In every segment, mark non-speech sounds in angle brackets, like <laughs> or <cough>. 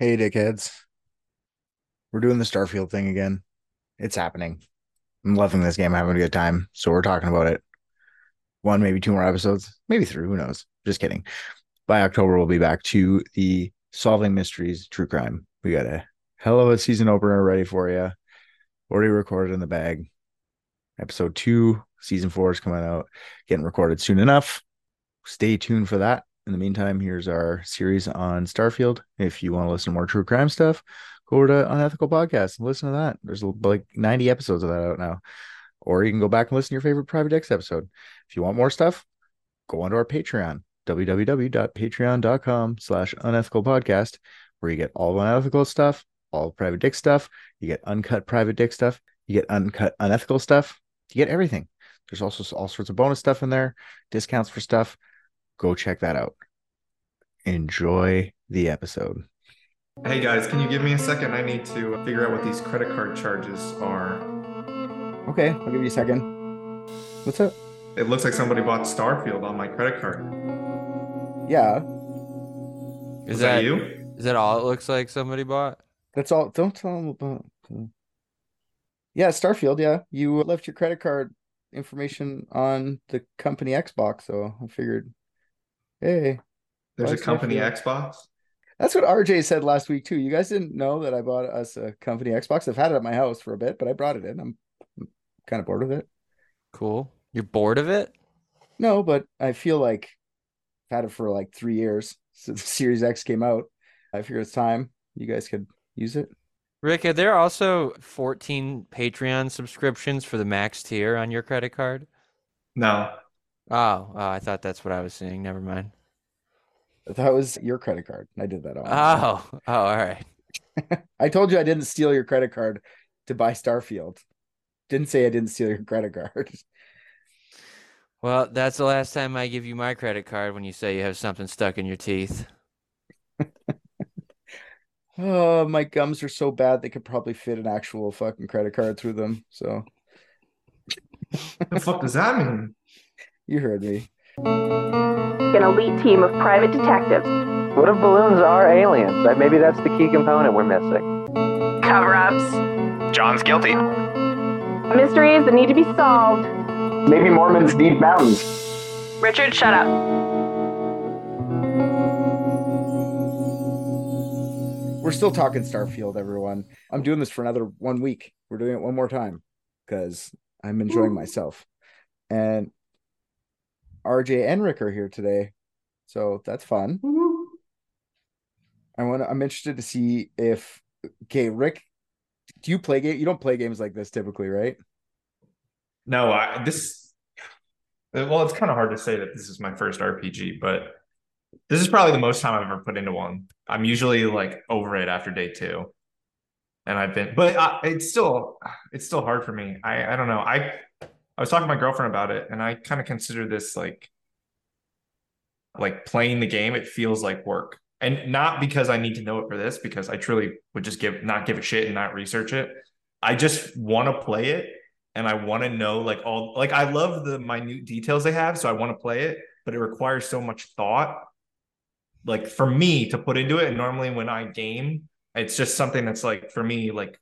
Hey, dickheads. We're doing the Starfield thing again. It's happening. I'm loving this game. I'm having a good time. So we're talking about it. One, maybe two more episodes, maybe three. Who knows? Just kidding. By October, we'll be back to the solving mysteries, true crime. We got a hell of a season opener ready for you. Already recorded in the bag. Episode two, season four is coming out, getting recorded soon enough. Stay tuned for that. In the meantime, here's our series on Starfield. If you want to listen to more true crime stuff, go over to Unethical Podcast and listen to that. There's like 90 episodes of that out now. Or you can go back and listen to your favorite Private Dicks episode. If you want more stuff, go onto our Patreon, www.patreon.com slash unethical podcast, where you get all the unethical stuff, all private dick stuff, you get uncut private dick stuff, you get uncut unethical stuff, you get everything. There's also all sorts of bonus stuff in there, discounts for stuff. Go check that out. Enjoy the episode. Hey guys, can you give me a second? I need to figure out what these credit card charges are. Okay, I'll give you a second. What's up? It looks like somebody bought Starfield on my credit card. Yeah, Is Is that, that you? is that all it looks like somebody bought? that's all. Don't tell them about. Yeah, Starfield. Yeah, you left your credit card information on the company Xbox, so I figured, hey, There's Why a company Starfield? Xbox. That's what RJ said last week too. You guys didn't know that I bought us a company Xbox. I've had it at my house for a bit, but I brought it in. I'm, I'm kind of bored of it. Cool. You're bored of it? No, but I feel like I've had it for like three years since <laughs> the Series X came out. I figured it's time you guys could use it. Rick, are there also 14 Patreon subscriptions for the max tier on your credit card? No. Oh, oh, I thought that's what I was seeing. Never mind. That was your credit card. I did that on. Oh, oh, all right. <laughs> I told you I didn't steal your credit card to buy Starfield. Didn't say I didn't steal your credit card. <laughs> Well, that's the last time I give you my credit card when you say you have something stuck in your teeth. <laughs> Oh, my gums are so bad they could probably fit an actual fucking credit card through them. So What the fuck does that mean? You heard me. an elite team of private detectives, What if balloons are aliens? Like, Maybe that's the key component we're missing. cover ups, John's guilty. mysteries that need to be solved. Maybe Mormons need mountains. Richard, shut up. We're still talking Starfield, everyone. I'm doing this for another one week. We're doing it one more time because I'm enjoying myself. And RJ and Rick are here today. So that's fun. Mm-hmm. I want I'm interested to see if okay, Rick, do you play game? You don't play games like this typically, right? No, I this well, it's kind of hard to say that this is my first RPG, but this is probably the most time I've ever put into one. I'm usually like over it after day two. And I've been but I, it's still it's still hard for me. I I don't know. I I was talking to my girlfriend about it and I kind of consider this like like playing the game it feels like work. And not because I need to know it for this because I truly would just give not give a shit and not research it. I just want to play it and I want to know like all like I love the minute details they have, so I want to play it, but it requires so much thought, like for me to put into it. And normally when I game, it's just something that's like for me like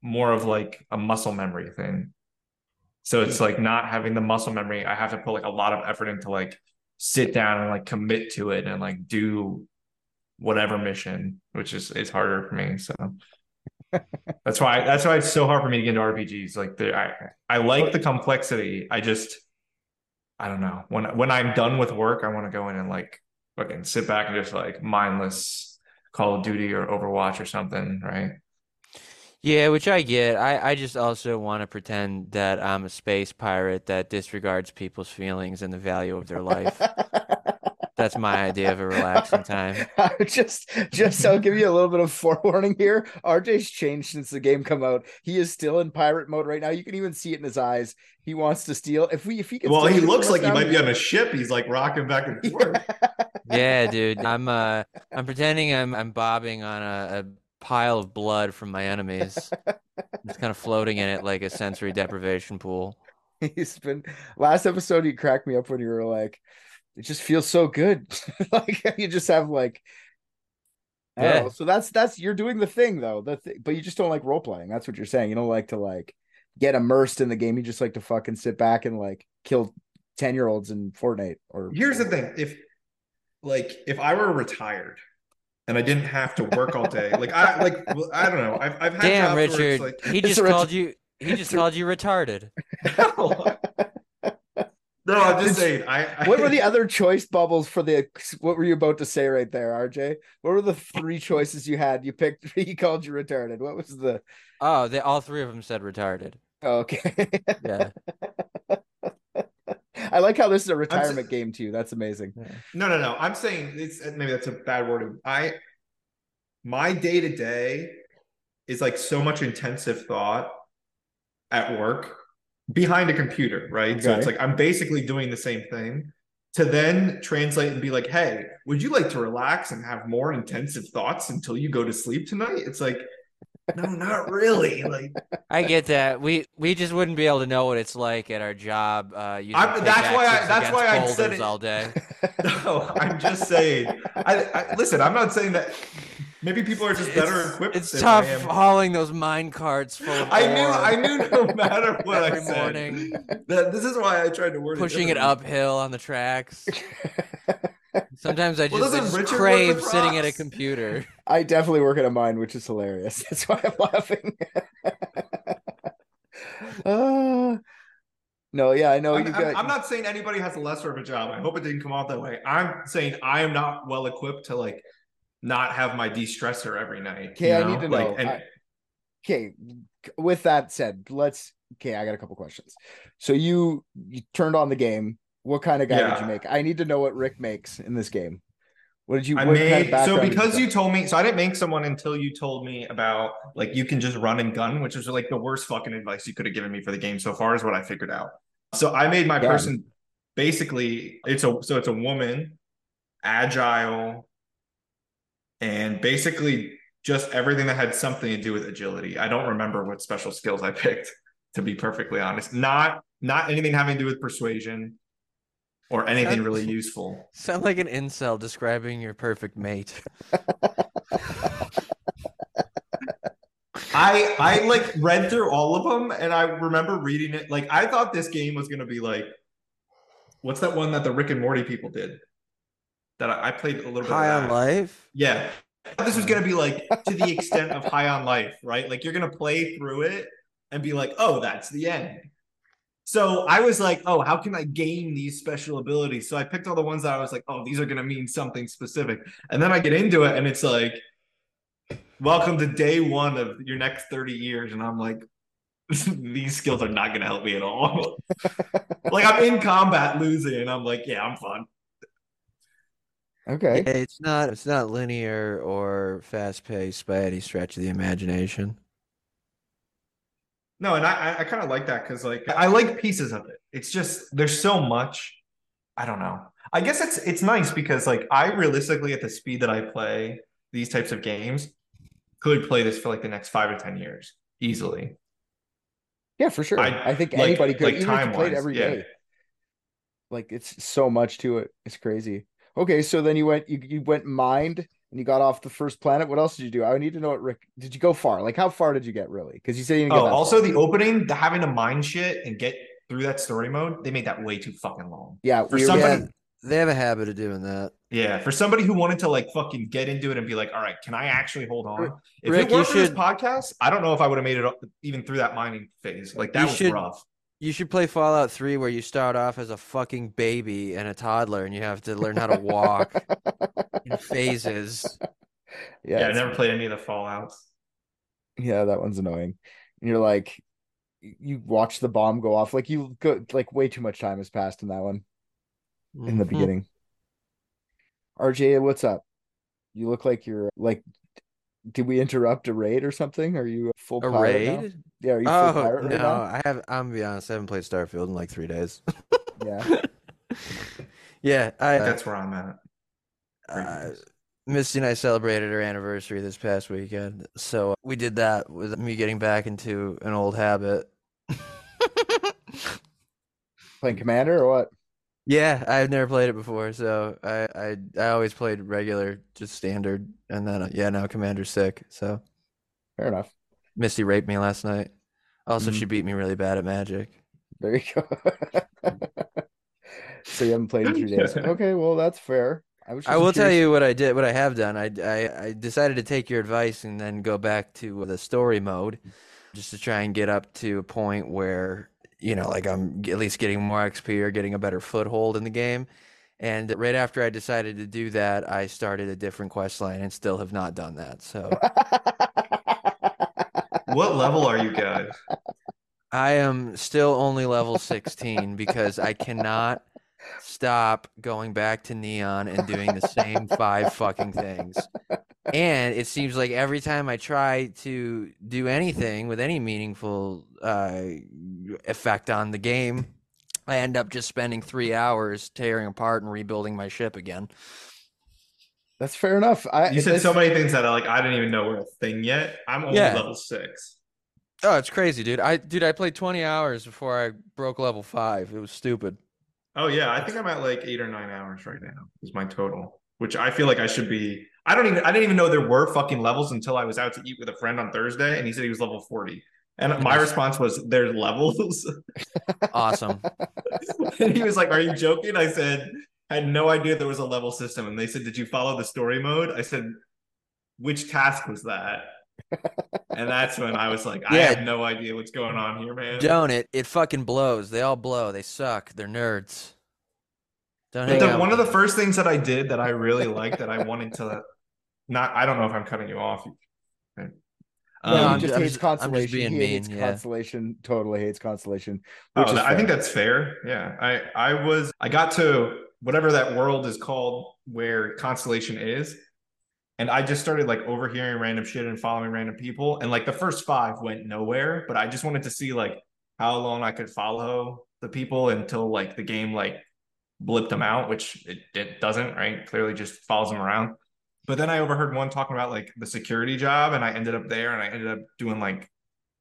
more of like a muscle memory thing. So it's like not having the muscle memory. I have to put like a lot of effort into like sit down and like commit to it and like do whatever mission, which is it's harder for me. So <laughs> that's why that's why it's so hard for me to get into RPGs. Like the, I I like the complexity. I just I don't know. When when I'm done with work, I want to go in and like fucking sit back and just like mindless Call of Duty or Overwatch or something, right? Yeah, which I get. I, I just also want to pretend that I'm a space pirate that disregards people's feelings and the value of their life. That's my idea of a relaxing time. <laughs> just just I'll give you a little bit of forewarning here. RJ's changed since the game come out. He is still in pirate mode right now. You can even see it in his eyes. He wants to steal. If we if he can Well, he looks like he might be on a ship. He's like rocking back and forth. <laughs> Yeah, dude. I'm uh I'm pretending I'm I'm bobbing on a, a pile of blood from my enemies. <laughs> Just kind of floating in it like a sensory deprivation pool. He's been last episode. You cracked me up when you were like, "It just feels so good." <laughs> like <laughs> you just have like I Yeah. know. So that's that's you're doing the thing though. The th- but you just don't like role playing. That's what you're saying. You don't like to like get immersed in the game. You just like to fucking sit back and like kill ten year olds in Fortnite. Or Here's the thing: if like if I were retired and I didn't have to work all day, like I like I don't know. I've I've had Damn, jobs where it's Richard. like he just a ret- called you. He just called you retarded. <laughs> no, I'm just Did- saying. I, I what were the other choice bubbles for the? What were you about to say right there, RJ? What were the three choices you had? You picked. <laughs> He called you retarded. What was the? Oh, they all three of them said retarded. Oh, okay. Yeah. <laughs> I like how this is a retirement game too. That's amazing. No, no, no. I'm saying it's uh, maybe that's a bad word. I my day to day is like so much intensive thought at work behind a computer, right? So it's like I'm basically doing the same thing to then translate and be like, "Hey, would you like to relax and have more intensive thoughts until you go to sleep tonight?" It's like, no, not really. Like, I get that. We we just wouldn't be able to know what it's like at our job. Uh, I'm- that's why I that's why I said it all day. <laughs> no, I'm just saying. I, I listen. I'm not saying that. Maybe people are just better It's- equipped. It's tough hauling those mine carts full of I knew. I knew. No matter <laughs> what I every said, morning, that this is why I tried to word pushing it differently. uphill on the tracks. <laughs> Sometimes I just, Well, I doesn't just crave sitting at a computer. <laughs> <laughs> I definitely work at a mine, which is hilarious. <laughs> That's why I'm laughing. uh, no, yeah, I know I'm, you I'm- got. I'm not saying anybody has a lesser of a job. I hope it didn't come out that way. I'm saying I am not well equipped to like not have my de-stressor every night. Okay, you I need to Like, know. and- I- okay, with that said, let's. Okay, I got a couple questions. So you you turned on the game. What kind of guy did you make? I need to know what Rick makes in this game. What did you? I what kind of made so because you told me so I didn't make someone until you told me about like you can just run and gun, which is like the worst fucking advice you could have given me for the game so far is what I figured out. So I made my Yeah. person basically it's a so it's a woman, agile, and basically just everything that had something to do with agility. I don't remember what special skills I picked, to be perfectly honest. Not not anything having to do with persuasion or anything really <laughs> useful. Sound like an incel describing your perfect mate. <laughs> I I like read through all of them and I remember reading it like I thought this game was gonna be like what's that one that the Rick and Morty people did that I, I played a little bit High of on life. Yeah. This was gonna be like to the extent of High on Life, right? Like you're gonna play through it and be like, oh, that's the end. So I was like, oh, how can I gain these special abilities? So I picked all the ones that I was like, oh, these are gonna mean something specific. And then I get into it and it's like, welcome to day one of your next 30 years. And I'm like, <laughs> these skills are not gonna help me at all. <laughs> like I'm in combat losing, and I'm like, yeah, I'm fun. Okay. Yeah, it's not it's not linear or fast paced by any stretch of the imagination. No, and I I, kind of like that because like I like pieces of it. It's just there's so much. I don't know. I guess it's it's nice because like I realistically at the speed that I play these types of games could play this for like the next five or ten years easily. Yeah, for sure. I- I, think like- anybody could like even played every day. Like it's so much to it. It's crazy. Okay, so then you went you, you went mined and you got off the first planet. What else did you do? I need to know what Rick did you go far? Like how far did you get really? Because you said you didn't get Oh, that also far. the opening, the having to mine shit and get through that story mode, they made that way too fucking long. yeah, For somebody, Yeah, they have a habit of doing that. Yeah, for somebody who wanted to like fucking get into it and be like, all right, can I actually hold on? If Rick, it you weren't for this podcast, I don't know if I would have made it up even through that mining phase. Like that You was should- rough. You should play Fallout 3 where you start off as a fucking baby and a toddler and you have to learn how to walk in phases. <laughs> yeah, Yeah, I never played any of the Fallouts. yeah, that one's annoying. And you're like, you watch the bomb go off. Like you go like way too much time has passed in that one in the Mhm. beginning. RJ, what's up? You look like you're like. Did we interrupt a raid or something? Are you a full A pirate now? raid? Yeah, are you full Oh, pirate no. now? I have I'm gonna be honest, I haven't played Starfield in like 3 days. <laughs> Yeah. yeah, I uh, That's where I'm at. uh, Misty and I celebrated our anniversary this past weekend. So we did that with me getting back into an old habit. <laughs> Playing commander or what? Yeah, I've never played it before, so I I, I always played regular, just standard, and then uh, yeah, now Commander's sick. So Fair enough. Misty raped me last night. Also, she Mm. beat me really bad at Magic. There you go. <laughs> so you haven't played in three days. Okay, well that's fair. I. I will tell you what I did, what I have done. I, I, I decided to take your advice and then go back to the story mode just to try and get up to a point where, you know, like I'm at least getting more XP or getting a better foothold in the game. And right after I decided to do that, I started a different quest line and still have not done that. So <laughs> What level are you guys? I am still only level 16 because I cannot stop going back to Neon and doing the same five fucking things. And it seems like every time I try to do anything with any meaningful uh, effect on the game, I end up just spending three hours tearing apart and rebuilding my ship again. That's fair enough. I You said so many things that I like I didn't even know were a thing yet. I'm only Yeah. level six. Oh, it's crazy, dude. I dude, I played 20 hours before I broke level five. It was stupid. Oh yeah, I think I'm at like eight or nine hours right now. Is my total, which I feel like I should be. I don't even. I didn't even know there were fucking levels until I was out to eat with a friend on Thursday, and he said he was level forty. And my response was, "There's levels." <laughs> Awesome. and he was like, "Are you joking?" I said, "I had no idea there was a level system." And they said, "Did you follow the story mode?" I said, "Which task was that?" <laughs> and that's when I was like, "I Yeah. have no idea what's going on here, man." Don't it? It fucking blows. They all blow. They suck. They're nerds. Don't But hang the, one of the first things that I did that I really <laughs> liked that I wanted to not I don't know if I'm cutting you off. Okay. No, No, um, he just I'm hates just- I'm just constellation. he mean, hates yeah. constellation. Totally hates constellation. Oh, Which is I think that's fair. Yeah. I I was I got to whatever that world is called where Constellation is. And I just started like overhearing random shit and following random people. And like the first five went nowhere, but I just wanted to see like how long I could follow the people until like the game like blipped them out, which it, it doesn't, right? Clearly just follows them around. But then I overheard one talking about like the security job, and I ended up there and I ended up doing like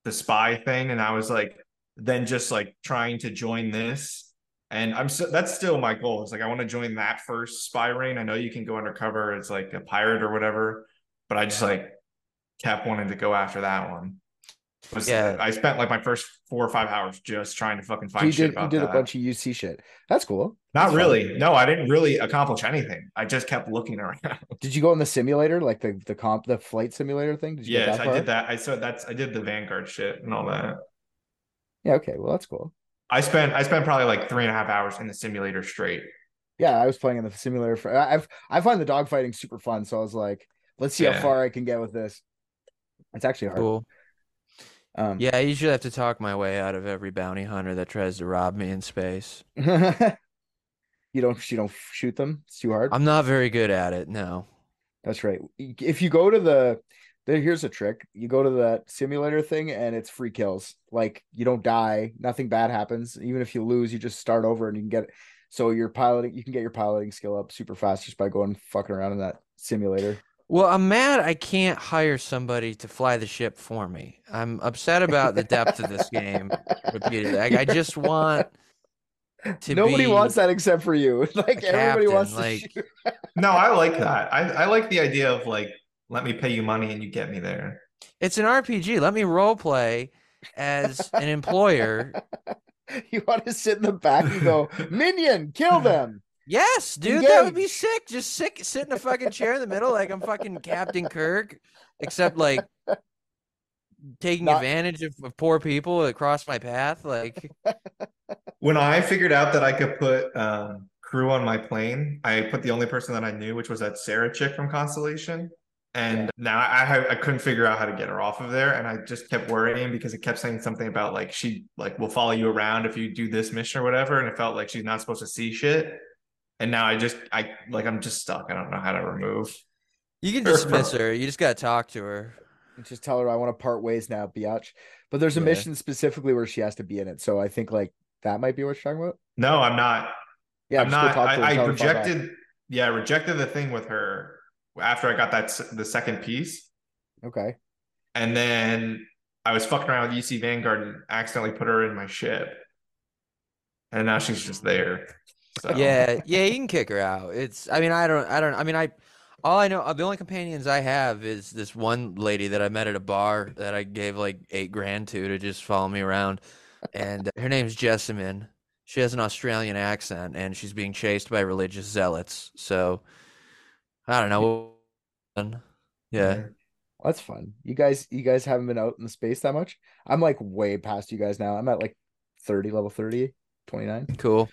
the spy thing. And I was like, then just like trying to join this. And I'm so that's still my goal. It's like I want to join that first spy ring. I know you can go undercover as like a pirate or whatever, but I just like kept wanting to go after that one. Was, Yeah. I spent like my first four or five hours just trying to fucking So find you shit did. You about did a bunch of UC shit. That's cool. Not That's fine. really. No, I didn't really accomplish anything. I just kept looking around. <laughs> Did you go in the simulator, like the the comp, the flight simulator thing? Did you yes, that I far? did that. I saw that's I did the Vanguard shit and all that. Yeah. Okay. Well, that's cool. I spent I spent probably like three and a half hours in the simulator straight. Yeah, I was playing in the simulator for. I- I've I find the dogfighting super fun, so I was like, let's see how far I can get with this. It's actually hard. Cool. Um, Yeah, I usually have to talk my way out of every bounty hunter that tries to rob me in space. <laughs> you don't you don't shoot them. It's too hard. I'm not very good at it. No. That's right. If you go to the there, here's a trick. You go to the simulator thing and it's free kills. Like you don't die, nothing bad happens. Even if you lose, you just start over and you can get so your piloting you can get your piloting skill up super fast just by going fucking around in that simulator. Well, I'm mad I can't hire somebody to fly the ship for me. I'm upset about the depth of this game repeatedly. Like, I just want to Nobody be wants that except for you. <laughs> Like a everybody wants to like- shoot. No, I like that. I, I like the idea of like let me pay you money and you get me there. It's an RPG. Let me role play as an employer. <laughs> You want to sit in the back and go, <laughs> minion, kill them. Yes, dude, that would be sick. Just sick, sit in a fucking chair in the middle, like I'm fucking Captain Kirk, except like taking Not- advantage of, of poor people that cross my path. Like, <laughs> When I figured out that I could put um, crew on my plane, I put the only person that I knew, which was that Sarah chick from Constellation. And now I I couldn't figure out how to get her off of there, and I just kept worrying because it kept saying something about like she like will follow you around if you do this mission or whatever, and it felt like she's not supposed to see shit. And now I just I like I'm just stuck. I don't know how to remove. you can Sure. dismiss her. You just gotta talk to her. Just tell her I want to part ways now, biatch. But there's a Yeah. mission specifically where she has to be in it. So I think like that might be what you're talking about. No, I'm not. Yeah, I'm not. talk to her and I, I tell her to fall back. rejected. Yeah, I rejected the thing with her after I got that the second piece, Okay. and then I was fucking around with UC Vanguard and accidentally put her in my ship, and now she's just there. So Yeah, yeah, you can kick her out. It's, I mean, I don't, I don't, I mean, I, all I know, uh, the only companions I have is this one lady that I met at a bar that I gave like eight grand to to just follow me around, and her name's Jessamine. She has an Australian accent, and she's being chased by religious zealots. So, I don't know. Yeah. That's fun. You guys, you guys haven't been out in the space that much. I'm like way past you guys now. I'm at like 30, level 30, 29. Cool.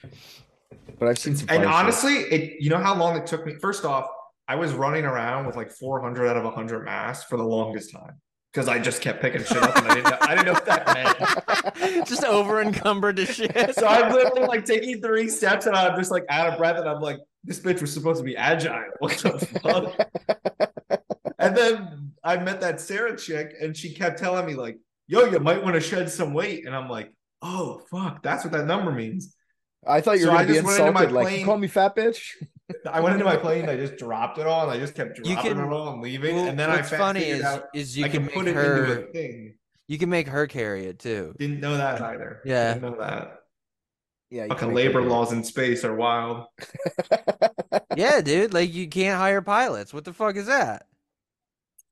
But I've seen some. and funny shit. honestly, it you know how long it took me. First off, I was running around with like 400 out of 100 mass for the longest time because I just kept picking shit up and I didn't know, I didn't know what that meant. <laughs> just over encumbered to shit. <laughs> So I'm literally like taking three steps and I'm just like out of breath and I'm like, this bitch was supposed to be agile. <laughs> What the fuck? and then I met that Sarah chick and she kept telling me like, yo, you might want to shed some weight. And I'm like, oh fuck, that's what that number means. I thought you So were I gonna be just my insulted. Like, you plane- call me fat bitch. I went into my plane, I just dropped it all, and I just kept You dropping can- it all and leaving. Well, and then what's I funny is, out is you I can can put make it into her, a thing. you can make her carry it too. Didn't know that either. Yeah. Didn't know that. Yeah, you Fucking labor laws in space are wild. <laughs> Yeah, dude. Like you can't hire pilots. What the fuck is that?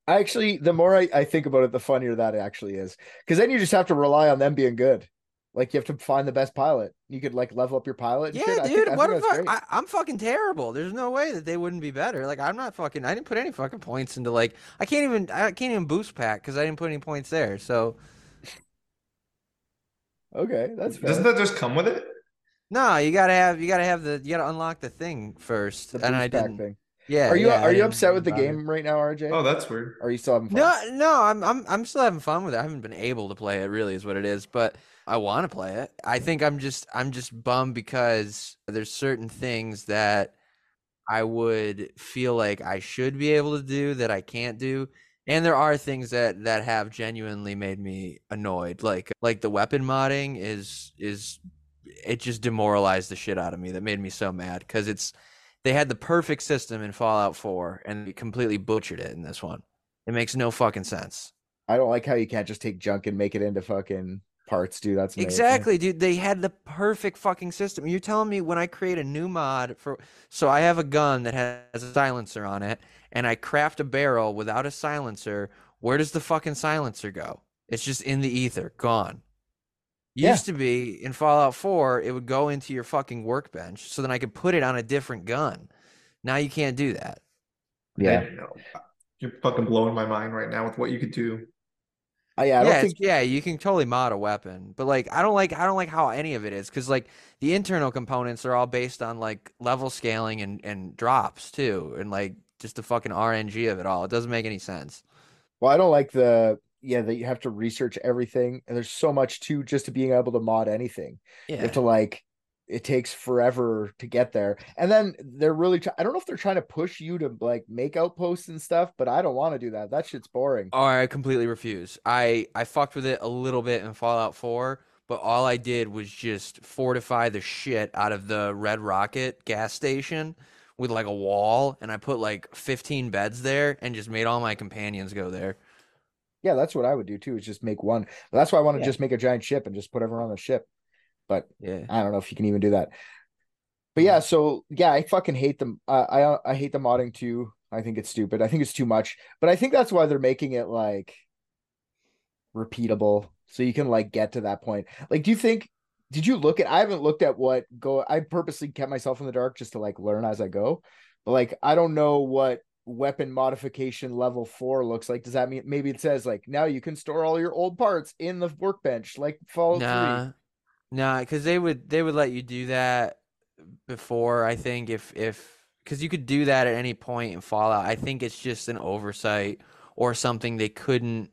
I actually, the more I, I think about it, the funnier that actually is. Because then you just have to rely on them being good. Like you have to find the best pilot. You could like level up your pilot. and Yeah, shit. I think- dude. I what think if that's I, great. I, I'm fucking terrible? There's no way that they wouldn't be better. Like I'm not fucking. I didn't put any fucking points into like. I can't even. I can't even boost pack because I didn't put any points there. So <laughs> Okay, that's fair. Doesn't that just come with it? No, you gotta have. You gotta have the. You gotta unlock the thing first. the and I didn't. thing. Yeah. Are you yeah, I are you upset with the bother. game right now, RJ? Oh, that's weird. Are you still having fun? No, no, I'm I'm I'm still having fun with it. I haven't been able to play it really is what it is, but I want to play it. I think I'm just I'm just bummed because there's certain things that I would feel like I should be able to do that I can't do. And there are things that that have genuinely made me annoyed. Like like the weapon modding is is it just demoralized the shit out of me. That made me so mad cuz it's they had the perfect system in Fallout 4 and they completely butchered it in this one. It makes no fucking sense. I don't like how you can't just take junk and make it into fucking parts, dude. That's amazing. Exactly, dude. They had the perfect fucking system. You're telling me when I create a new mod for so I have a gun that has a silencer on it and I craft a barrel without a silencer, where does the fucking silencer go? It's just in the ether, gone. Yeah. Used to be in Fallout 4, it would go into your fucking workbench so then I could put it on a different gun. Now you can't do that. Yeah, didn't know. You're fucking blowing my mind right now with what you could do. Uh, yeah. I don't yeah, think yeah, you can totally mod a weapon, but like I don't like I don't like how any of it is because like the internal components are all based on like level scaling and and drops too, and like just the fucking RNG of it all. It doesn't make any sense. Well, I don't like the yeah that you have to research everything, and there's so much to just to being able to mod anything. You have to like it takes forever to get there, and then they're really. Try- I don't know if they're trying to push you to like make outposts and stuff, but I don't want to do that. That shit's boring. or I completely refuse. I I fucked with it a little bit in Fallout 4, but all I did was just fortify the shit out of the Red Rocket gas station with like a wall, and I put like 15 beds there and just made all my companions go there. Yeah, that's what I would do too. Is just make one. That's why I want to Yeah. just make a giant ship and just put everyone on the ship. But Yeah. I don't know if you can even do that. But yeah, so yeah, I fucking hate them. Uh, I I hate the modding too. I think it's stupid. I think it's too much. But I think that's why they're making it like repeatable, so you can like get to that point. Like, do you think? Did you look at? I haven't looked at what go. I purposely kept myself in the dark just to like learn as I go. But like, I don't know what weapon modification level four looks like. Does that mean maybe it says like now you can store all your old parts in the workbench like Fallout? Nah, nah, because they would they would let you do that before. I think if if because you could do that at any point in Fallout. I think it's just an oversight or something they couldn't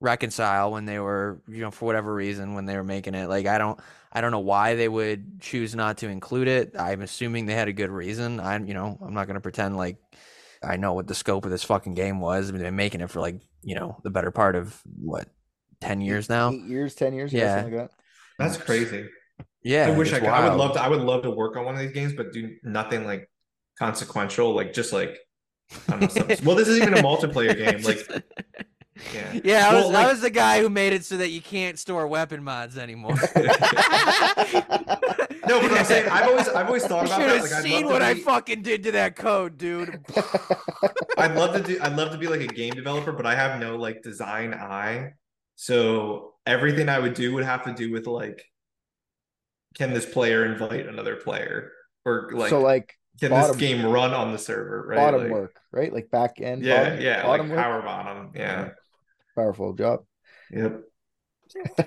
reconcile when they were you know for whatever reason when they were making it. Like I don't I don't know why they would choose not to include it. I'm assuming they had a good reason. I'm you know I'm not gonna pretend like I know what the scope of this fucking game was. I mean, they've been making it for like you know the better part of what ten years now. Eight years, ten years, Yeah. yeah, like that. That's crazy. Yeah, I wish I it's could. I would love to. I would love to work on one of these games, but do nothing like consequential. Like just like I don't know. Some, <laughs> well, this isn't even a multiplayer game. Like <laughs> Yeah. <laughs> Yeah, I was, Well, like- I was the guy who made it so that you can't store weapon mods anymore. <laughs> No, but I'm saying I've always I've always thought You about should that. have Like I'd seen what to I fucking did to that code, dude. <laughs> I'd love to do I'd love to be like a game developer, but I have no like design eye. So everything I would do would have to do with like can this player invite another player? Or like, so like can bottom- this game run on the server, right? bottom Like- work, right? Like back end. Yeah, bottom, yeah, bottom like work. power bottom. Yeah. Powerful job. Yep. <laughs>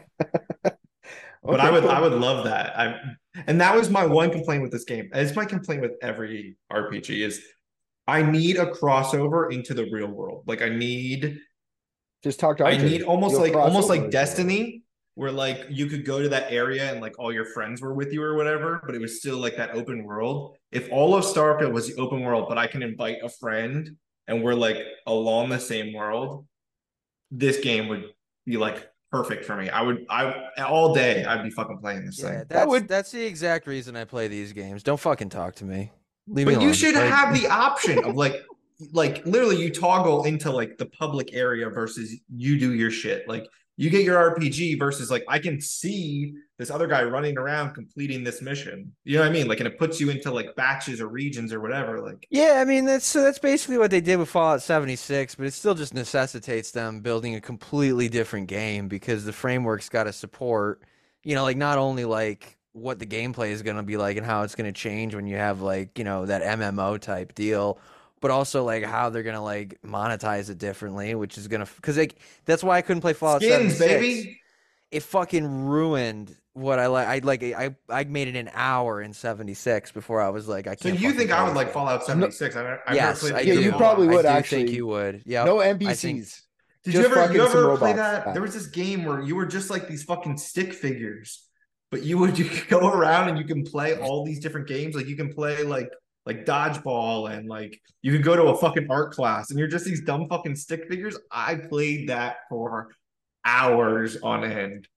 But I would cool. I would love that. I and that was my one complaint with this game. It's my complaint with every RPG is I need a crossover into the real world. Like I need just talk to I need almost You'll like almost like. Destiny where like you could go to that area and like all your friends were with you or whatever, but it was still like that open world. If all of Starfield was the open world, but I can invite a friend and we're like along the same world, this game would be like perfect for me. I would I all day I'd be fucking playing this Yeah, thing. that's would- that's the exact reason I play these games. Don't fucking talk to me. Leave me But you alone. should Like- have the <laughs> option of like like literally you toggle into like the public area versus you do your shit. Like you get your RPG versus like I can see this other guy running around completing this mission. You know what I mean? Like and it puts you into like batches or regions or whatever. Like Yeah, I mean that's so that's basically what they did with Fallout 76, but it still just necessitates them building a completely different game because the framework's got to support, you know, like not only like what the gameplay is going to be like and how it's going to change when you have like, you know, that MMO type deal, but also like how they're going to like monetize it differently, which is going to cuz like that's why I couldn't play Fallout skins, 76 baby. it fucking ruined what I like. I like I I made it an hour in '76 before I was like I can't. So you think I would this like game. Fallout 76? I, I've Yes, never I Yeah, you game. probably I would do actually. think you would. Yeah. No I NPCs. think- Did Just you ever you ever play that? back. There was this game where you were just like these fucking stick figures, but you would you <laughs> could go around and you can play all these different games. Like you can play like like dodgeball and like you can go to a fucking art class and you're just these dumb fucking stick figures. I played that for hours on end.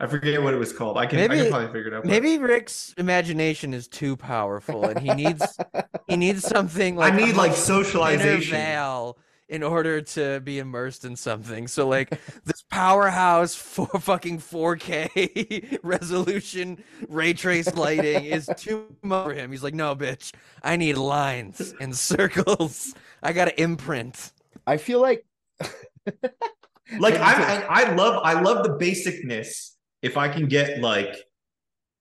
I forget what it was called. I can I can probably figure it out. but- Maybe Rick's imagination is too powerful, and he needs he needs something like I need like socialization. veil in order to be immersed in something. So like <laughs> this powerhouse for fucking 4K <laughs> resolution ray trace lighting is too much for him. He's like, no, bitch, I need lines and circles. I gotta imprint. I feel like <laughs> Like I, I I love I love the basicness. If I can get like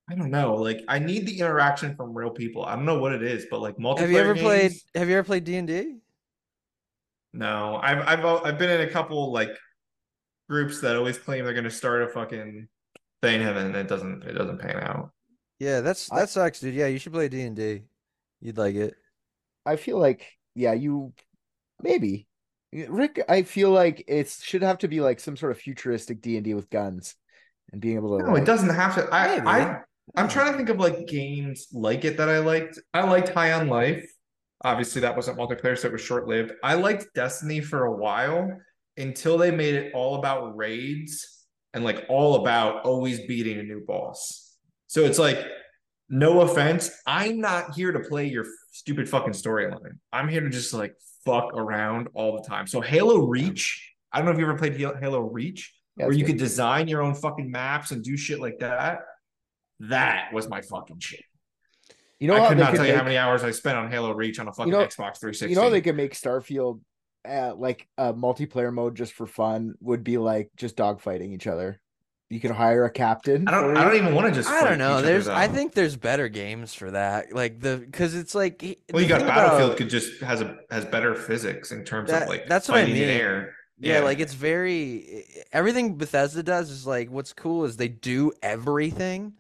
I don't know, like I need the interaction from real people. I don't know what it is, but like multiplayer Have you ever games, played? Have you ever played D and D? No, I've I've I've been in a couple like groups that always claim they're gonna start a fucking thing heaven and then it doesn't it doesn't pan out. Yeah, that's I- that sucks, dude. Yeah, you should play D and D. You'd like it. I feel like yeah, you maybe Rick. I feel like it should have to be like some sort of futuristic D and D with guns and being able to. No, like, it doesn't have to. I Maybe. I I'm trying to think of like games like it that I liked. I liked High on Life. Obviously, that wasn't multiplayer, so it was short lived. I liked Destiny for a while until they made it all about raids and like all about always beating a new boss. So it's like, no offense, I'm not here to play your stupid fucking storyline. I'm here to just like fuck around all the time. So Halo Reach, I don't know if you ever played Halo Reach Yeah, where you good. could design your own fucking maps and do shit like that. That was my fucking shit. You know I could not could tell you how many hours I spent on Halo Reach on a fucking know- Xbox 360. You know, they could make Starfield uh, like a multiplayer mode just for fun would be like just dogfighting each other. You could hire a captain. I don't. for I don't even want to just. I don't know. each other, There's. I think there's better games for that. Like the because it's like. Well, you got Battlefield about- could just has a has better physics in terms That- of like that's what I fighting in mean. air. Yeah, like it's very everything Bethesda does is like what's cool is they do everything,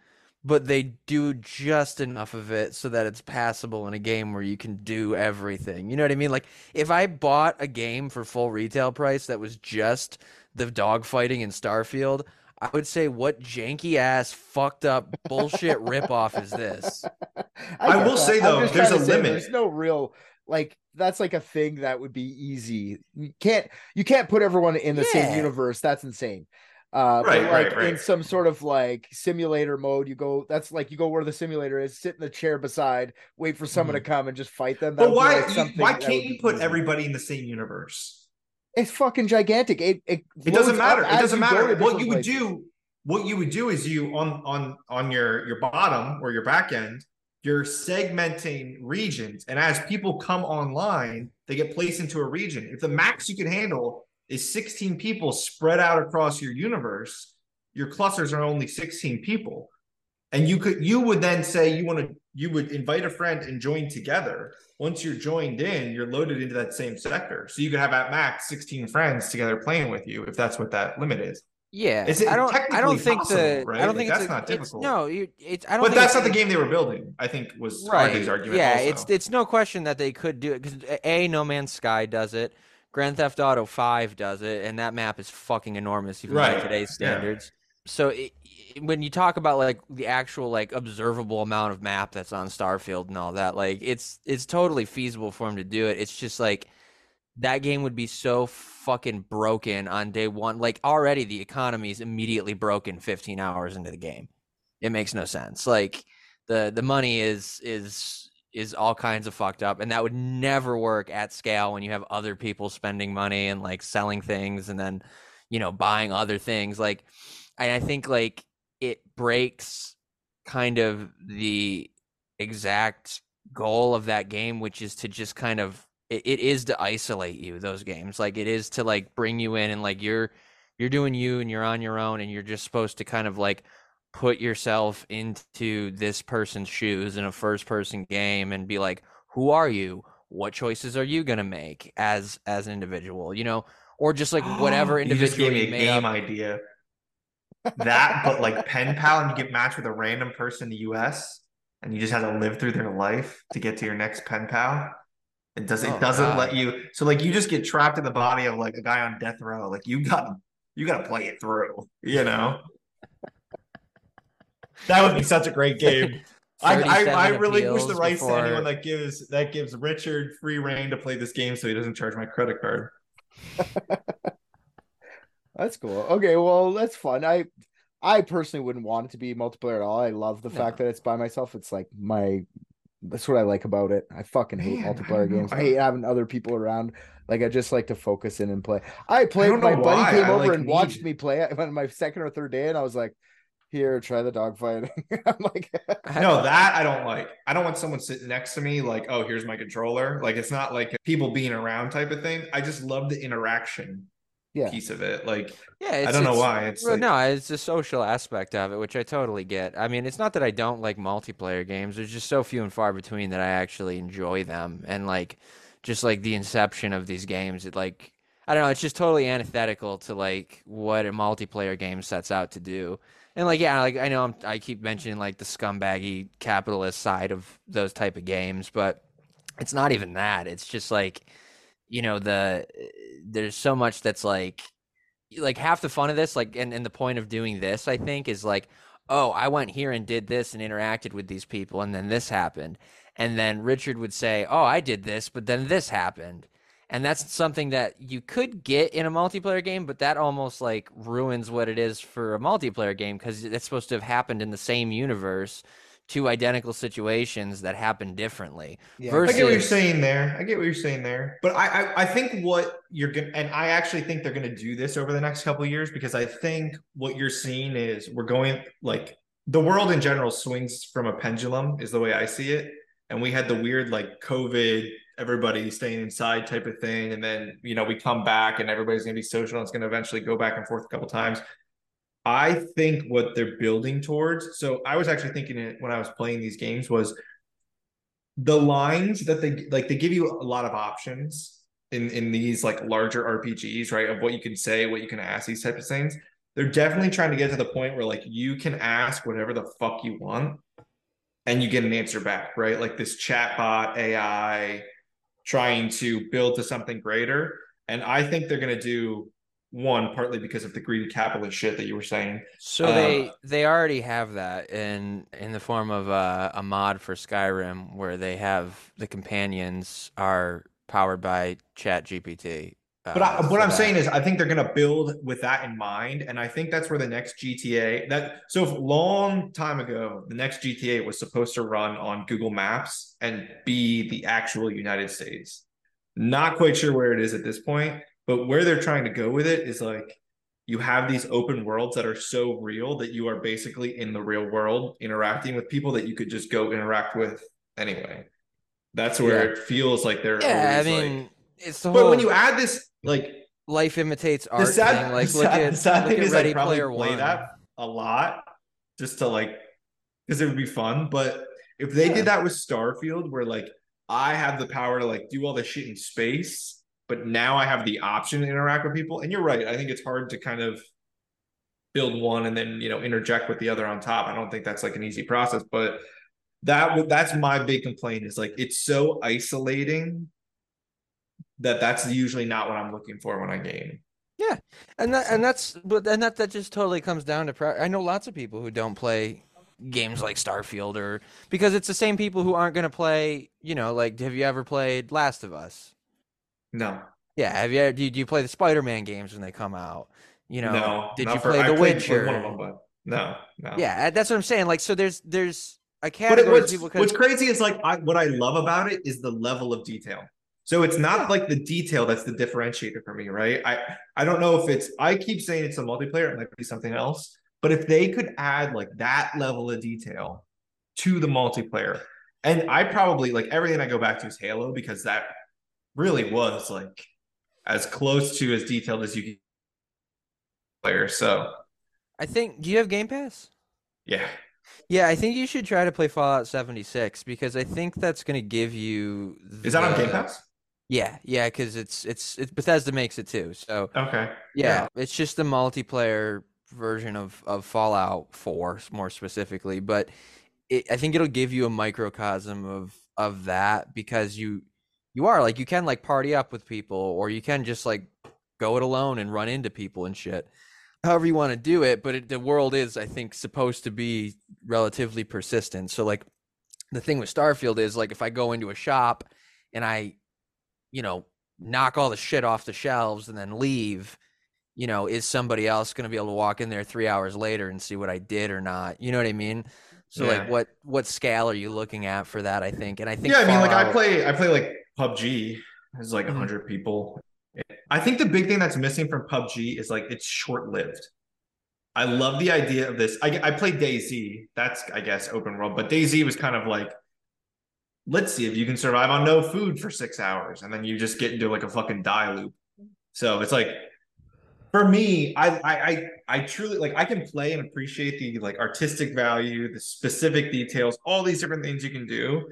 but they do just enough of it so that it's passable in a game where you can do everything. You know what I mean? Like if I bought a game for full retail price that was just the dogfighting in Starfield, I would say what janky ass fucked up bullshit ripoff is this? <laughs> I get will that. say, though, there's a say limit. There's no real like that's like a thing that would be easy. You can't you can't put everyone in the Yeah. same universe. That's insane. Uh, Right, like right, in some sort of like simulator mode, you go. That's like you go where the simulator is, sit in the chair beside, wait for someone to come and just fight them. That But why? like, why can't you put easy. everybody in the same universe? It's fucking gigantic. It it, It doesn't matter. It doesn't matter. What you would places. do, what you would do is you on on on your your bottom or your back end, you're segmenting regions, and as people come online, they get placed into a region. If the max you can handle is 16 people spread out across your universe, your clusters are only 16 people. And you could you would then say you want to you would invite a friend and join together. Once you're joined in, you're loaded into that same sector. So you could have at max 16 friends together playing with you if that's what that limit is. Yeah, Is it I don't. I don't think possible, the. right? I don't Like, think that's a, not it's- difficult. no, you. It's. I don't. But that's not the game they were building, I think was Right. Argument. Yeah, also. it's it's no question that they could do it because a No Man's Sky does it, Grand Theft Auto Five does it, and that map is fucking enormous even by Right, today's yeah. standards. So it, it- when you talk about like the actual like observable amount of map that's on Starfield and all that, like it's it's totally feasible for him to do it. It's just like that game would be so fucking broken on day one. Like already the economy is immediately broken 15 hours into the game. It makes no sense. Like the the money is is is all kinds of fucked up and that would never work at scale when you have other people spending money and like selling things and then you know buying other things. Like I, think like it breaks kind of the exact goal of that game which is to just kind of it, it is to isolate you those games. Like it is to like bring you in and like you're you're doing you and you're on your own and you're just supposed to kind of like put yourself into this person's shoes in a first person game and be like who are you what choices are you going to make as as an individual you know or just like whatever <gasps> you just individual gave me a game up. idea. That, but like pen pal, and you get matched with a random person in the U.S. and you just have to live through their life to get to your next pen pal. It does. It Oh, doesn't God. let you. So like you just get trapped in the body of like a guy on death row. Like you got you got to play it through. You know. That would be such a great game. <laughs> I, I, 37 I relinquish the appeals rights to anyone that gives that gives Richard free reign to play this game, so he doesn't charge my credit card. <laughs> That's cool. Okay, well, that's fun. I I personally wouldn't want it to be multiplayer at all. I love the No. fact that it's by myself. It's like my that's what I like about it. I fucking hate Man, multiplayer don't games. I I- hate having other people around. Like I just like to focus in and play. I played don't my buddy why. came I, over like, and watched me play it <laughs> on my second or third day, and I was like, here, try the dogfighting. <laughs> I'm like <laughs> No, that I don't like. I don't want someone sitting next to me like, oh, here's my controller. Like it's not like people being around type of thing. I just love the interaction Yeah. piece of it. Like yeah I don't know why. It's Well, like, no, it's the social aspect of it, which I totally get. I mean, it's not that I don't like multiplayer games. There's just so few and far between that I actually enjoy them. And like, just like the inception of these games, it like, I don't know, it's just totally antithetical to like what a multiplayer game sets out to do. And like, yeah, like I know I'm, I keep mentioning like the scumbaggy capitalist side of those type of games, but it's not even that. It's just like, you know, the uh, there's so much that's like like half the fun of this like and, and the point of doing this i think is like oh i went here and did this and interacted with these people and then this happened and then richard would say oh i did this but then this happened and that's something that you could get in a multiplayer game but that almost like ruins what it is for a multiplayer game because it's supposed to have happened in the same universe two identical situations that happen differently Yeah. I get what you're saying there. I get what you're saying there. But I, I, I think what you're gonna, and I actually think they're gonna do this over the next couple of years because I think what you're seeing is we're going like the world in general swings from a pendulum is the way I see it. And we had the weird like COVID, everybody staying inside type of thing, and then you know we come back and everybody's gonna be social. And it's gonna eventually go back and forth a couple times. I think what they're building towards. So I was actually thinking it when I was playing these games was the lines that they like they give you a lot of options in in these like larger RPGs, right? Of what you can say, what you can ask, these types of things. They're definitely trying to get to the point where like you can ask whatever the fuck you want and you get an answer back, right? Like this chatbot AI trying to build to something greater. And I think they're gonna do one partly because of the greedy capitalist shit that you were saying. So Uh, they they already have that in in the form of a, a mod for Skyrim where they have the companions are powered by Chat GPT. But I, uh, what I'm saying is, I think they're gonna build with that in mind, and I think that's where the next GTA that so if long time ago the next GTA was supposed to run on Google Maps and be the actual United States. Not quite sure where it is at this point, But where they're trying to go with it is like you have these open worlds that are so real that you are basically in the real world interacting with people that you could just go interact with anyway. That's where Yeah. it feels like they're Yeah, I always, like- mean, it's the but whole when you add this like life imitates the art sad, thing. Like, <laughs> the look sad, at the sad look thing at is Ready I probably Player play One. that a lot just to like because it would be fun. But if they Yeah. did that with Starfield, where like I have the power to like do all this shit in space, but now I have the option to interact with people, and you're right. I think it's hard to kind of build one and then you know interject with the other on top. I don't think that's like an easy process, but that would that's my big complaint is like it's so isolating that that's usually not what I'm looking for when I game. Yeah, and that and that's but and that that just totally comes down to pri- I know lots of people who don't play games like Starfield or because it's the same people who aren't going to play, you know, like have you ever played Last of Us? No, Yeah, have you do you, do you play the Spider-Man games when they come out? You know, no. did you for- play I The Witcher? One of them, but no, no. Yeah, uh, that's what I'm saying. Like so there's there's a it, category of what's, what's crazy is like I, what I love about it is the level of detail. So it's not like the detail that's the differentiator for me, right? I I don't know if it's I keep saying it's a multiplayer, it might be something else. But if they could add like that level of detail to the multiplayer, and I probably like everything I go back to is Halo because that really was like as close to as detailed as you can player. So I think do you have Game Pass? yeah. Yeah, I think you should try to play Fallout 76 because I think that's going to give you Is that on Game Pass? Yeah, yeah, because it's it's it's Bethesda makes it too. So Okay. yeah, it's just the multiplayer version of of Fallout 4 more specifically, but it, I think it'll give you a microcosm of of that because you you are like you can like party up with people or you can just like go it alone and run into people and shit. However you want to do it, but it, the world is I think supposed to be relatively persistent. So like the thing with Starfield is like if I go into a shop and I you know knock all the shit off the shelves and then leave, you know, is somebody else going to be able to walk in there 3 hours later and see what I did or not? You know what I mean? So like what what scale are you looking at for that I think? And I think yeah, I mean, like I play, I play like PUBG. There's like a Mhm. hundred people. I think the big thing that's missing from PUBG is like it's short lived. I love the idea of this. I I played DayZ. That's I guess open world, but DayZ was kind of like, let's see if you can survive on no food for six hours, and then you just get into like a fucking die loop. So it's like, for me, I I I, I truly like I can play and appreciate the like artistic value, the specific details, all these different things you can do.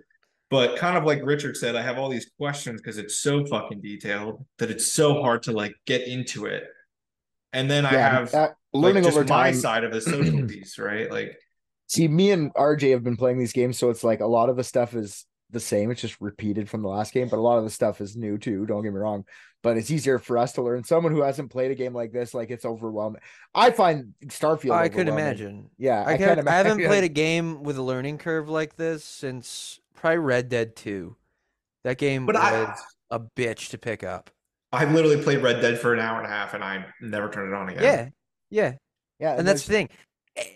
But kind of like Richard said, I have all these questions because it's so fucking detailed that it's so hard to like get into it. And then I have that- like, learning just over my side of the <clears throat> social piece, right? Like, See, me and RJ have been playing these games, so it's like a lot of the stuff is the same. It's just repeated from the last game, but a lot of the stuff is new too. Don't get me wrong, but it's easier for us to learn. Someone who hasn't played a game like this, like it's overwhelming. I find Starfield. I could overwhelming. imagine. Yeah, I, I, can't, can't I haven't played a game with a learning curve like this since probably Red Dead 2. That game But was I- a bitch to pick up. I literally played Red Dead for an hour and a half and I never turned it on again. Yeah. Yeah. Yeah, And that's the thing.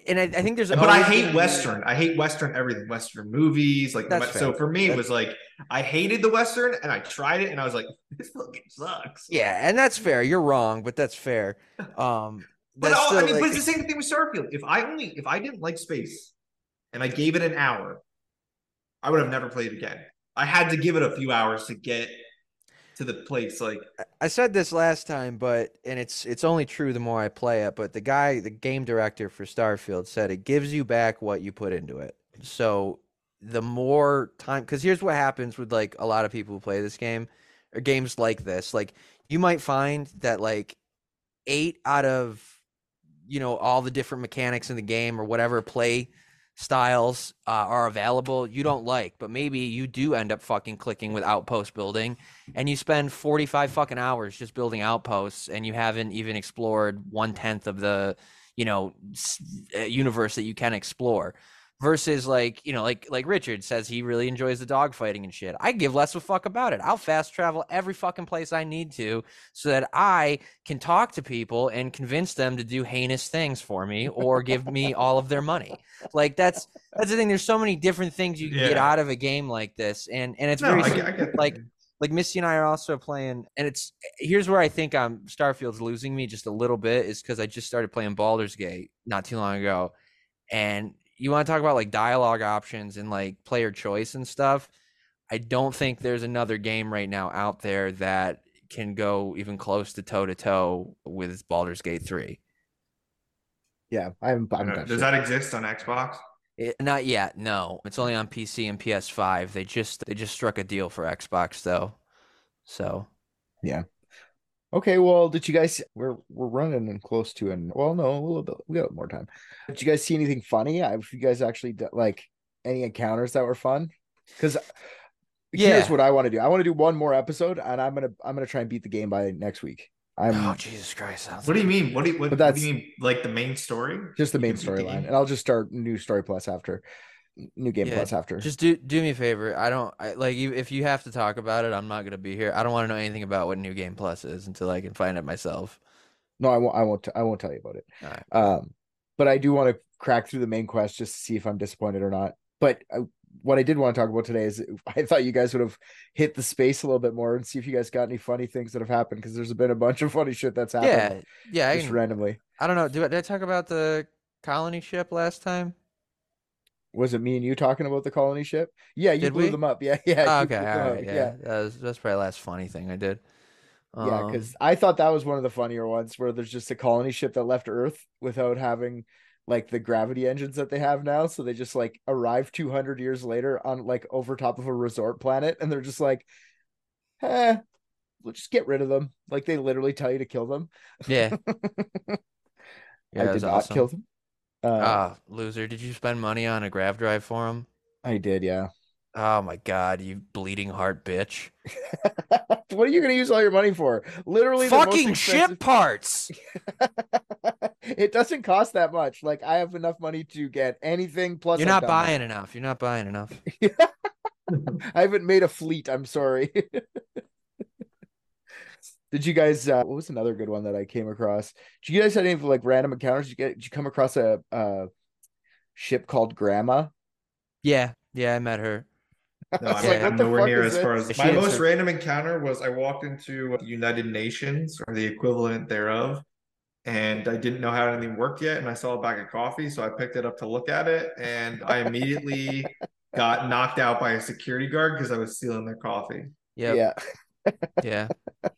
And I, I think there's But I hate Western. I hate Western everything. Western movies, like That's so fair. for me, it was like I hated the Western and I tried it and I was like, <laughs> this fucking sucks. Yeah, and that's fair. You're wrong, but that's fair. <laughs> Um But all, I mean, but it's the same thing with Starfield. If I only if I didn't like space and I gave it an hour, I would have never played it again. I had to give it a few hours to get to the place. Like I said this last time, but and it's it's only true the more I play it. But the guy, the game director for Starfield, said it gives you back what you put into it. So the more time, because here's what happens with like a lot of people who play this game or games like this. Like you might find that like eight out of you know all the different mechanics in the game or whatever play styles uh, are available you don't like but maybe you do end up fucking clicking with outpost building and you spend 45 fucking hours just building outposts and you haven't even explored one tenth of the you know s- uh, universe that you can explore versus like you know like like richard says he really enjoys the dogfighting and shit. I give less of a fuck about it. I'll fast travel every fucking place i need to so that i can talk to people and convince them to do heinous things for me or give me all of their money. Like that's that's the thing. There's so many different things you can get out of a game like this and and it's no, very I get, I get like like Misty and I are also playing, and it's here's where I think um Starfield's losing me just a little bit is because I just started playing Baldur's Gate not too long ago, and you want to talk about like dialogue options and like player choice and stuff. I don't think there's another game right now out there that can go even close to toe to toe with Baldur's Gate three. Yeah, I haven't. I haven't Uh, touched Does it. that exist on Xbox? It, not yet. No, it's only on PC and PS5. They just they just struck a deal for Xbox though, so Okay, well, did you guys? We're we're running in close to an. Well, no, a little bit. We got more time. Did you guys see anything funny? Have you guys actually d- like any encounters that were fun? Because here's what I want to do. I want to do one more episode, and I'm gonna I'm gonna try and beat the game by next week. I'm oh Jesus Christ! sounds What do you mean? What do you what, what do you mean? Like the main story? just the main can beat the storyline, and I'll just start new story plus after, new game Yeah, plus after. Just do do me a favor. I don't I, like. If you have to talk about it, I'm not gonna be here. I don't want to know anything about what New Game Plus is until I can find it myself. No, I won't. I won't. t- I won't tell you about it. Right. Um, but I do want to crack through the main quest just to see if I'm disappointed or not. But uh, what I did want to talk about today is <laughs> I thought you guys would have hit the space a little bit more and see if you guys got any funny things that have happened because there's been a bunch of funny shit that's happened Yeah, yeah. I, just can, randomly. I don't know. Did I, did I talk about the colony ship last time? Was it me and you talking about the colony ship? Yeah, you Did blew we? them up. <laughs> Yeah, yeah. Oh, okay, all right, yeah. yeah. That was, that's probably the last funny thing I did. Yeah, Um, because I thought that was one of the funnier ones where there's just a colony ship that left Earth without having like the gravity engines that they have now. So they just like arrive 200 years later on like over top of a resort planet and they're just like, eh, we'll just get rid of them. Like they literally tell you to kill them. yeah, <laughs> yeah, I did not awesome. kill them. Uh, Ah, loser! Did you spend money on a grav drive for him? I did, yeah. Oh my god, you bleeding heart bitch! <laughs> what are you going to use all your money for? Literally, the most Fucking expensive- ship parts. <laughs> it doesn't cost that much. Like I have enough money to get anything. Plus, You're not <laughs> buying enough. You're not buying enough. I haven't made a fleet. I'm sorry. Did you guys? Uh, what was another good one that I came across? Did you guys have any like random encounters? Did you get? Did you come across a, a ship called Grandma? Yeah, yeah, I met her. No, <laughs> I'm, Yeah. I'm What the nowhere near is as far as She my most her- random encounter was I walked into the United Nations or the equivalent thereof, and I didn't know how anything worked yet, and I saw a bag of coffee, so I picked it up to look at it, and I immediately <laughs> got knocked out by a security guard because I was stealing their coffee. Yep. Yeah, Yeah. <laughs>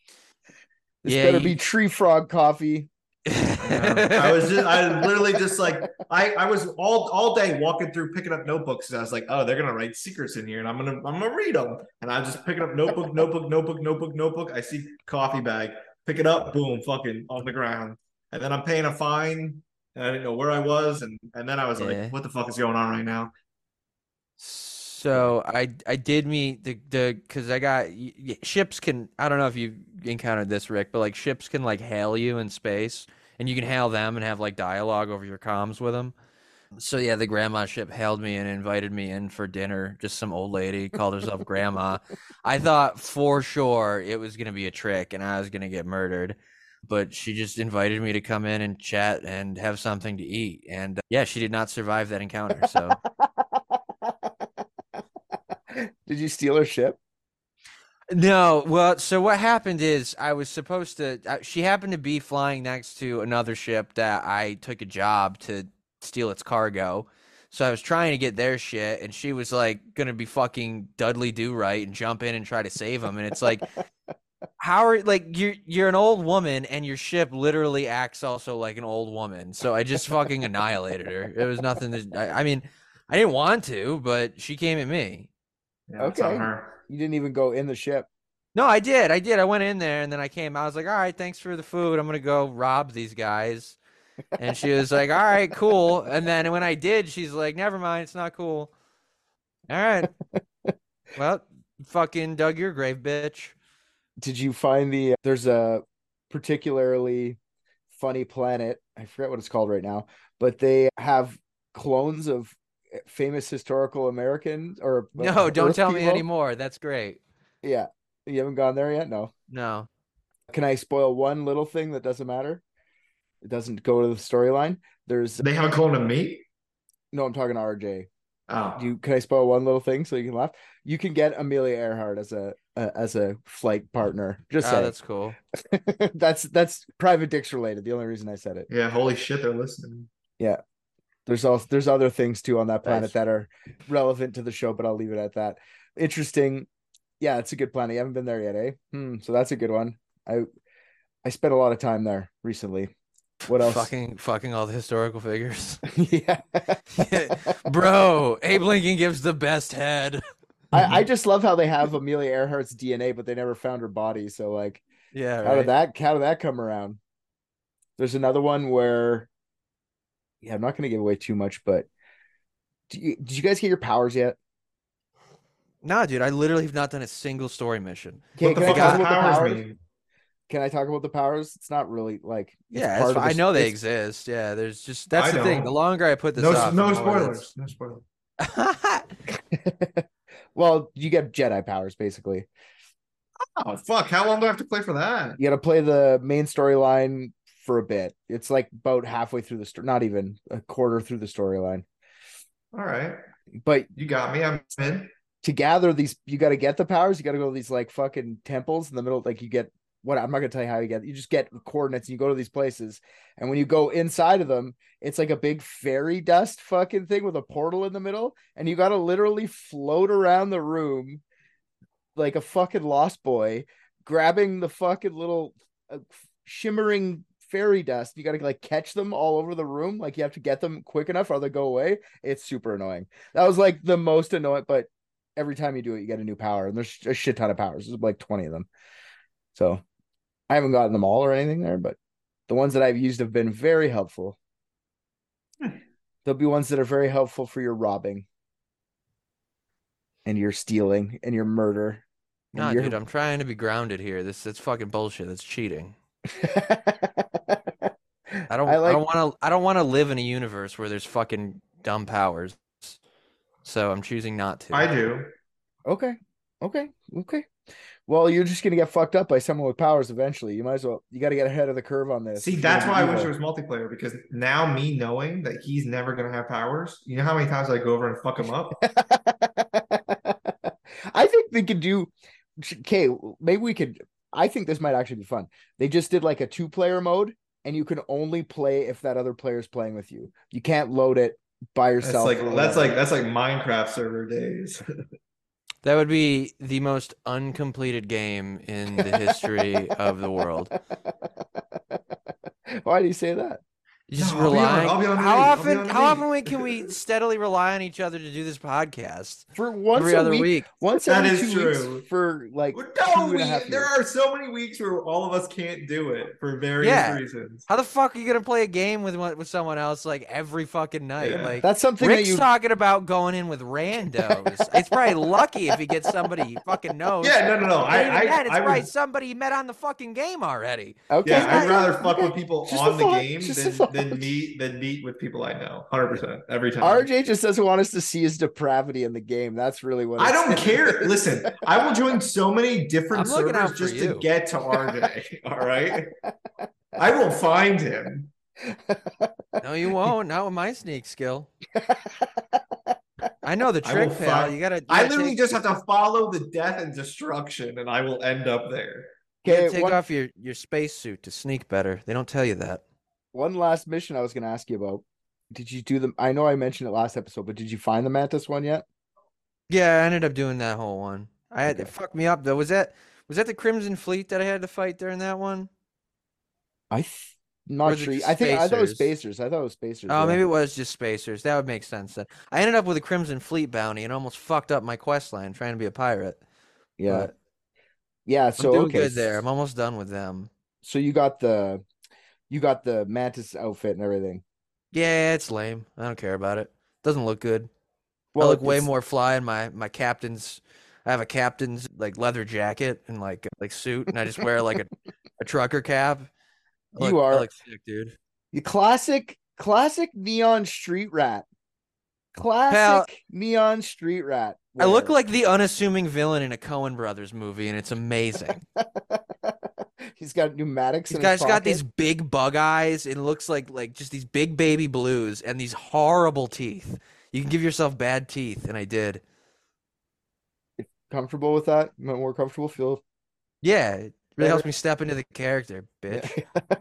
this Yeah, better you- be tree frog coffee. I was just, I literally just like, I, I was all all day walking through picking up notebooks, and I was like, oh, they're gonna write secrets in here, and I'm gonna I'm gonna read them, and I was just picking up notebook, notebook, notebook, notebook, notebook. I see coffee bag, pick it up, boom, fucking on the ground, and then I'm paying a fine, and I didn't know where I was, and and then I was Yeah. like, what the fuck is going on right now? So I I did meet the the because I got ships can I don't know if you encountered this Rick but like ships can like hail you in space and you can hail them and have like dialogue over your comms with them. So yeah, the grandma ship hailed me and invited me in for dinner. Just some old lady called herself grandma. I thought for sure it was gonna be a trick and I was gonna get murdered. But she just invited me to come in and chat and have something to eat. And uh, yeah, she did not survive that encounter. So <laughs> Did you steal her ship? No, well, so what happened is I was supposed to. uh, She happened to be flying next to another ship that I took a job to steal its cargo. So I was trying to get their shit, and she was like gonna be fucking Dudley Do Right and jump in and try to save him. And it's like, <laughs> how are like you're you're an old woman, and your ship literally acts also like an old woman. So I just fucking annihilated her. It was nothing. To, I, I mean, I didn't want to, but she came at me. Yeah, Okay. her. You didn't even go in the ship. No, I did. I did. I went in there and then I came. I was like, all right, thanks for the food. I'm going to go rob these guys. And she was like, all right, cool. And then when I did, she's like, never mind. It's not cool. All right. <laughs> Well, fucking dug your grave, bitch. Did you find the? Uh, there's a particularly funny planet. I forget what it's called right now, but they have clones of famous historical Americans or <laughs> No, don't Earth tell me anymore. That's great. Yeah, you haven't gone there yet. No. No. Can I spoil one little thing that doesn't matter? It doesn't go to the storyline. There's They have a clone of me. no. I'm talking RJ. Oh, Do you can I spoil one little thing so you can laugh? You can get Amelia Earhart as a uh, as a flight partner. Just Oh, saying. that's cool. <laughs> that's that's private dicks related. The only reason I said it. Yeah, holy shit, they're listening. There's also there's other things too on that planet Nice. that are relevant to the show, but I'll leave it at that. Interesting. Yeah, it's a good planet. You haven't been there yet, eh? Hmm, so that's a good one. I I spent a lot of time there recently. What else? Fucking fucking all the historical figures. yeah. <laughs> <laughs> Bro, Abe Lincoln gives the best head. I, I <laughs> just love how they have Amelia Earhart's DNA, but they never found her body. So like Yeah, how right. did that how did that come around? There's another one where yeah, I'm not gonna give away too much, but do you, did you guys get your powers yet? Nah, dude, I literally have not done a single story mission. Okay, what the can I fuck talk does about the powers, powers? mean? Can I talk about the powers? It's not really like it's yeah, part of fi- I know they exist. Yeah, there's just that's I the thing. don't. The longer I put this No, off, no the more spoilers. No spoilers. <laughs> <laughs> well, you get Jedi powers basically. Oh fuck! How long do I have to play for that? You got to play the main storyline for a bit. It's like about halfway through the story, not even a quarter through the storyline. All right, But you got me. I'm in. to gather these, you got to get the powers. You got to go to these like fucking temples in the middle. Like you get what I'm not gonna tell you how you get. You just get coordinates and you go to these places. And when you go inside of them, it's like a big fairy dust fucking thing with a portal in the middle, and you got to literally float around the room like a fucking lost boy, grabbing the fucking little uh, shimmering fairy dust. You got to like catch them all over the room. Like you have to get them quick enough or they go away. It's super annoying. That was like the most annoying, but every time you do it, you get a new power, and there's a shit ton of powers. There's like 20 of them. So I haven't gotten them all or anything there, but the ones that I've used have been very helpful. Hmm. There'll be ones that are very helpful for your robbing and your stealing and your murder. and Nah, your- dude, I'm trying to be grounded here. This that's fucking bullshit. That's cheating. <laughs> I don't I I, don't want to I don't want to live in a universe where there's fucking dumb powers. So I'm choosing not to. I do. Okay. Okay. Okay. Well, you're just gonna get fucked up by someone with powers eventually. You might as well. You got to get ahead of the curve on this. See, that's why I wish it was multiplayer because now me knowing that he's never gonna have powers. You know how many times I go over and fuck him up? <laughs> I think they could do. Okay, maybe we could. I think this might actually be fun. They just did like a two-player mode, and you can only play if that other player is playing with you. You can't load it by yourself. That's yourself. like that's like that's like Minecraft server days. <laughs> That would be the most uncompleted game in the history of the world. <laughs> Why do you say that? You just No, I'll be on- relying. I'll be on how leave, I'll be often? on How often can we steadily rely on each other to do this podcast? For once Every a other week, week. once That every is two true. weeks for like no, two and we, a half there years. are so many weeks where all of us can't do it for various Yeah. reasons. How the fuck are you gonna play a game with with someone else like every fucking night? Yeah. Like That's something Rick's that you. talking about going in with randos. it's probably lucky if he gets somebody he fucking knows. Yeah, no, no, no. I, even I, then, it's I probably would, somebody he met on the fucking game already. Okay, yeah, I'd rather fuck with people Just a on the thought, game than, thought. Than meet than meet with people I know. Hundred percent every time. RJ just doesn't want us to see his depravity in the game. That's really what I don't <laughs> care. Listen, I will join so many different I'm looking out servers for just to get to RJ. <laughs> all right, I will find him. No, you <laughs> won't. Not with my sneak skill. I know the I will trick, pal. find- You gotta. You I gotta literally take, just have to follow the death and destruction, and I will end up there. you gotta Okay, take one, off your your spacesuit to sneak better. They don't tell you that. One last mission I was going to ask you about. Did you do them? I know I mentioned it last episode, but did you find the mantis one yet? Yeah, I ended up doing that whole one. I had Okay. it fucked me up though. Was that was that the Crimson Fleet that I had to fight during that one? I th- not sure. I think I thought it was spacers? I thought it was spacers. Oh, yeah. maybe it was just spacers. That would make sense then. I ended up with a Crimson Fleet bounty and almost fucked up my quest line trying to be a pirate. Yeah, but yeah. I'm So doing okay, good there. I'm almost done with them. so you got the, you got the mantis outfit and everything. Yeah, it's lame. I don't care about it. Doesn't look good. Well, I look way more fly in my my captain's. I have a captain's like leather jacket and like like suit, and I just wear like a, <laughs> a trucker cap. I You look- I are- look sick, dude. The classic, classic neon street rat. Classic neon street rat. I look like the unassuming villain in a Coen Brothers movie, and it's amazing. <laughs> He's got pneumatics. In guy's his got these big bug eyes. It looks like like just these big baby blues and these horrible teeth. You can give yourself bad teeth, and I did. comfortable with that? More comfortable? Feel Yeah, it really helps me step into the character, bitch. <laughs>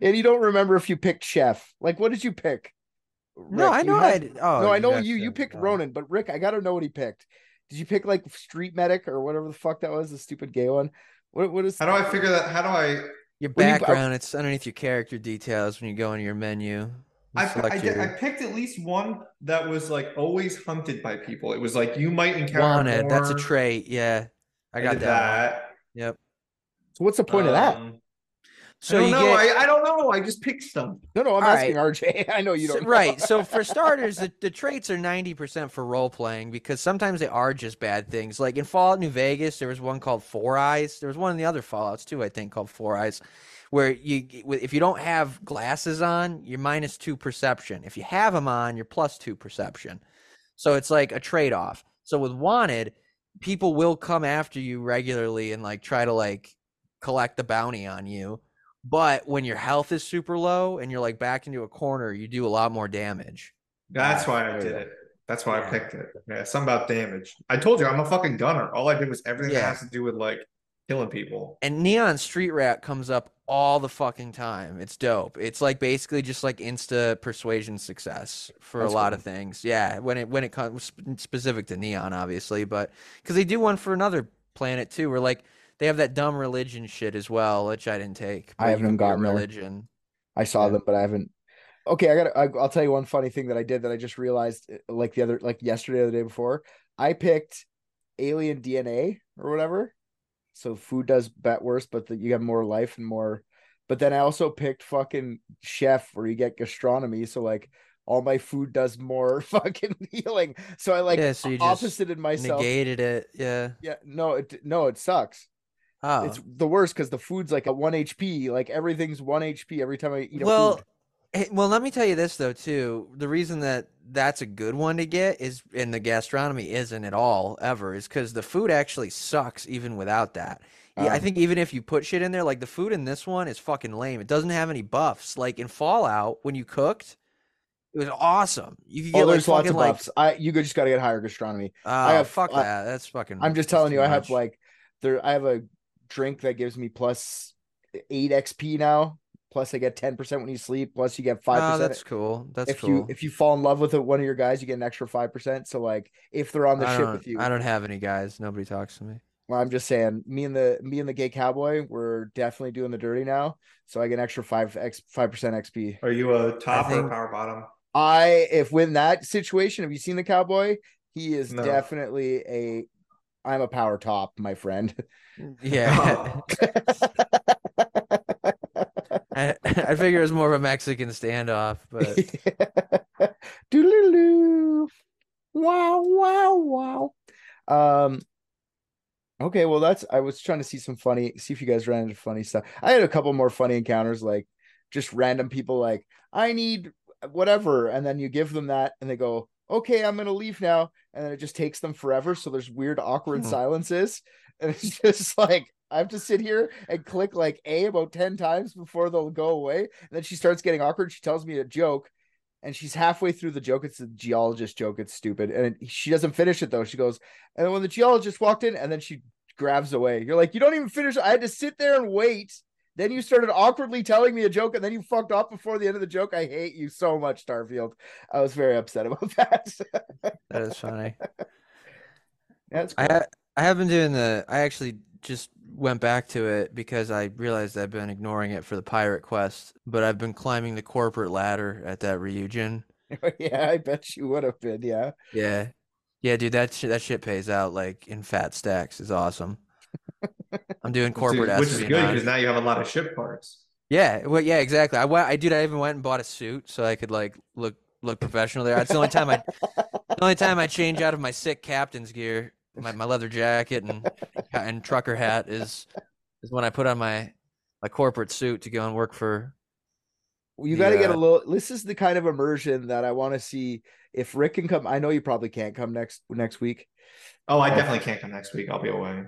and you don't remember if you picked chef. Like, what did you pick? No, I know had- I. Oh, no, I know you. You picked. Ronan, but Rick, I gotta know what he picked. Did you pick like Street Medic or whatever the fuck that was, the stupid gay one? What what is How do I figure that? How do I? Your When you- uh, background, it's underneath your character details when you go into your menu. You I, I, your- I picked at least one that was like always hunted by people. It was like you might encounter wanted. That's a trait. Yeah, I got did that. one. Yep. so what's the point of that? Um, So I don't you know. get I, I don't know. I just picked stuff. No, no, I'm All asking RJ. <laughs> I know you don't. know. right. So <laughs> for starters, the, the traits are ninety percent for role playing because sometimes they are just bad things. Like in Fallout New Vegas, there was one called Four Eyes. There was one in the other Fallout's too, I think, called Four Eyes, where you if you don't have glasses on, you're minus two perception. If you have them on, you're plus two perception. So it's like a trade off. So with Wanted, people will come after you regularly and like try to like collect the bounty on you. But when your health is super low and you're like back into a corner, you do a lot more damage. That's why I did it. That's why Yeah. I picked it. Yeah, something about damage. I told you I'm a fucking gunner. All I did was everything Yeah. that has to do with like killing people. And Neon Street Rat comes up all the fucking time. It's dope. It's like basically just like insta persuasion success for That's a lot cool. of things. Yeah, when it when it comes specific to Neon, obviously, but because they do one for another planet too, where like they have that dumb religion shit as well, which I didn't take. I haven't can be a gotten there. religion. I saw Yeah. them, but I haven't. Okay, I got. I'll tell you one funny thing that I did that I just realized, uh, like the other, like yesterday or the day before. I picked alien DNA or whatever, so food does bet worse, but that you have more life and more. But then I also picked fucking chef, where you get gastronomy, so like all my food does more <laughs> fucking healing. So I like Yeah, so you just opposited myself. Negated it. Yeah. Yeah, no, it no, it sucks. Oh. It's the worst because the food's like a one HP. Like everything's one HP every time I eat a well, food. hey, well, let me tell you this though too. The reason that that's a good one to get is, and the gastronomy isn't at all ever, is because the food actually sucks even without that. Yeah, I Um, think even if you put shit in there, like the food in this one is fucking lame. It doesn't have any buffs. Like in Fallout, when you cooked, it was awesome. You could get Oh, like lots fucking of like, buffs. I you just got to get higher gastronomy. oh, have- fuck I- that. That's fucking. I'm just telling you, I have like there. I have a drink that gives me plus eight XP now. Plus, I get ten percent when you sleep. Plus, you get five Oh, percent that's cool. That's if cool. you if you fall in love with it, one of your guys, you get an extra five percent. So like if they're on the I ship with you, I don't have any guys. Nobody talks to me. well, I'm just saying, me and the me and the gay cowboy, we're definitely doing the dirty now. So I get an extra five x five percent XP. Are you a top or think- a power bottom? I if win that situation, have you seen the cowboy? He is No. definitely a. I'm a power top, my friend. <laughs> Yeah. <laughs> I, <laughs> I figure it was more of a Mexican standoff, but Doodaloo. Wow, wow, wow. Um okay, well that's I was trying to see some funny see if you guys ran into funny stuff. I had a couple more funny encounters, like just random people like, I need whatever, and then you give them that and they go, Okay, I'm gonna leave now, and then it just takes them forever. So there's weird awkward Hmm. silences. And it's <laughs> just like I have to sit here and click like A about 10 times before they'll go away. And then she starts getting awkward. She tells me a joke and she's halfway through the joke. It's a geologist joke. It's stupid. And she doesn't finish it though. She goes, and when the geologist walked in, and then she grabs away. You're like, you don't even finish. I had to sit there and wait. Then you started awkwardly telling me a joke, and then you fucked off before the end of the joke. I hate you so much, Starfield. I was very upset about <laughs> that. that is funny. That's I ha- I have been doing the. I actually just went back to it because I realized I've been ignoring it for the pirate quest, but I've been climbing the corporate ladder at that Ryujin. <laughs> yeah, I bet you would have been. Yeah. Yeah, yeah, dude, that shit, that shit pays out like in fat stacks. is awesome. I'm doing corporate Dude, which is good because now you have a lot of ship parts. Yeah, well, yeah, exactly. I went, I dude, I even went and bought a suit so I could like look look professional there. It's the only time I, <laughs> the only time I change out of my sick captain's gear, my, my leather jacket and and trucker hat is is when I put on my my corporate suit to go and work for. Well, you got to get a little. This is the kind of immersion that I want to see. If Rick can come, I know you probably can't come next next week, Oh, I definitely can't come next week. I'll be away.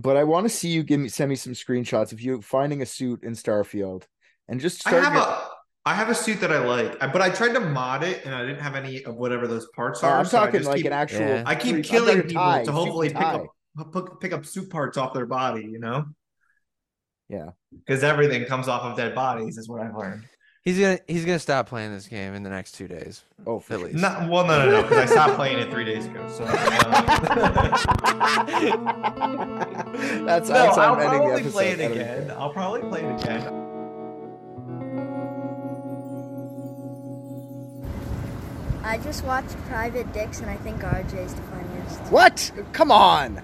But I want to see you give me send me some screenshots of you finding a suit in Starfield and just I have your- a I have a suit that I like, but I tried to mod it and I didn't have any of whatever those parts Oh, are. I'm so talking just like keep- an actual. Yeah. I keep killing people tie, to hopefully pick tie. up pick, pick up suit parts off their body, you know? Yeah. Because everything comes off of dead bodies, is what I've learned. He's gonna he's gonna stop playing this game in the next two days. Oh, for At least. Not well, no, no, no, because I stopped playing it three days ago. So uh, <laughs> That's no, that's I'll I'm the probably episode. play it again. fair. I'll probably play it again. I just watched Private Dicks and I think RJ's the funniest. What? Come on.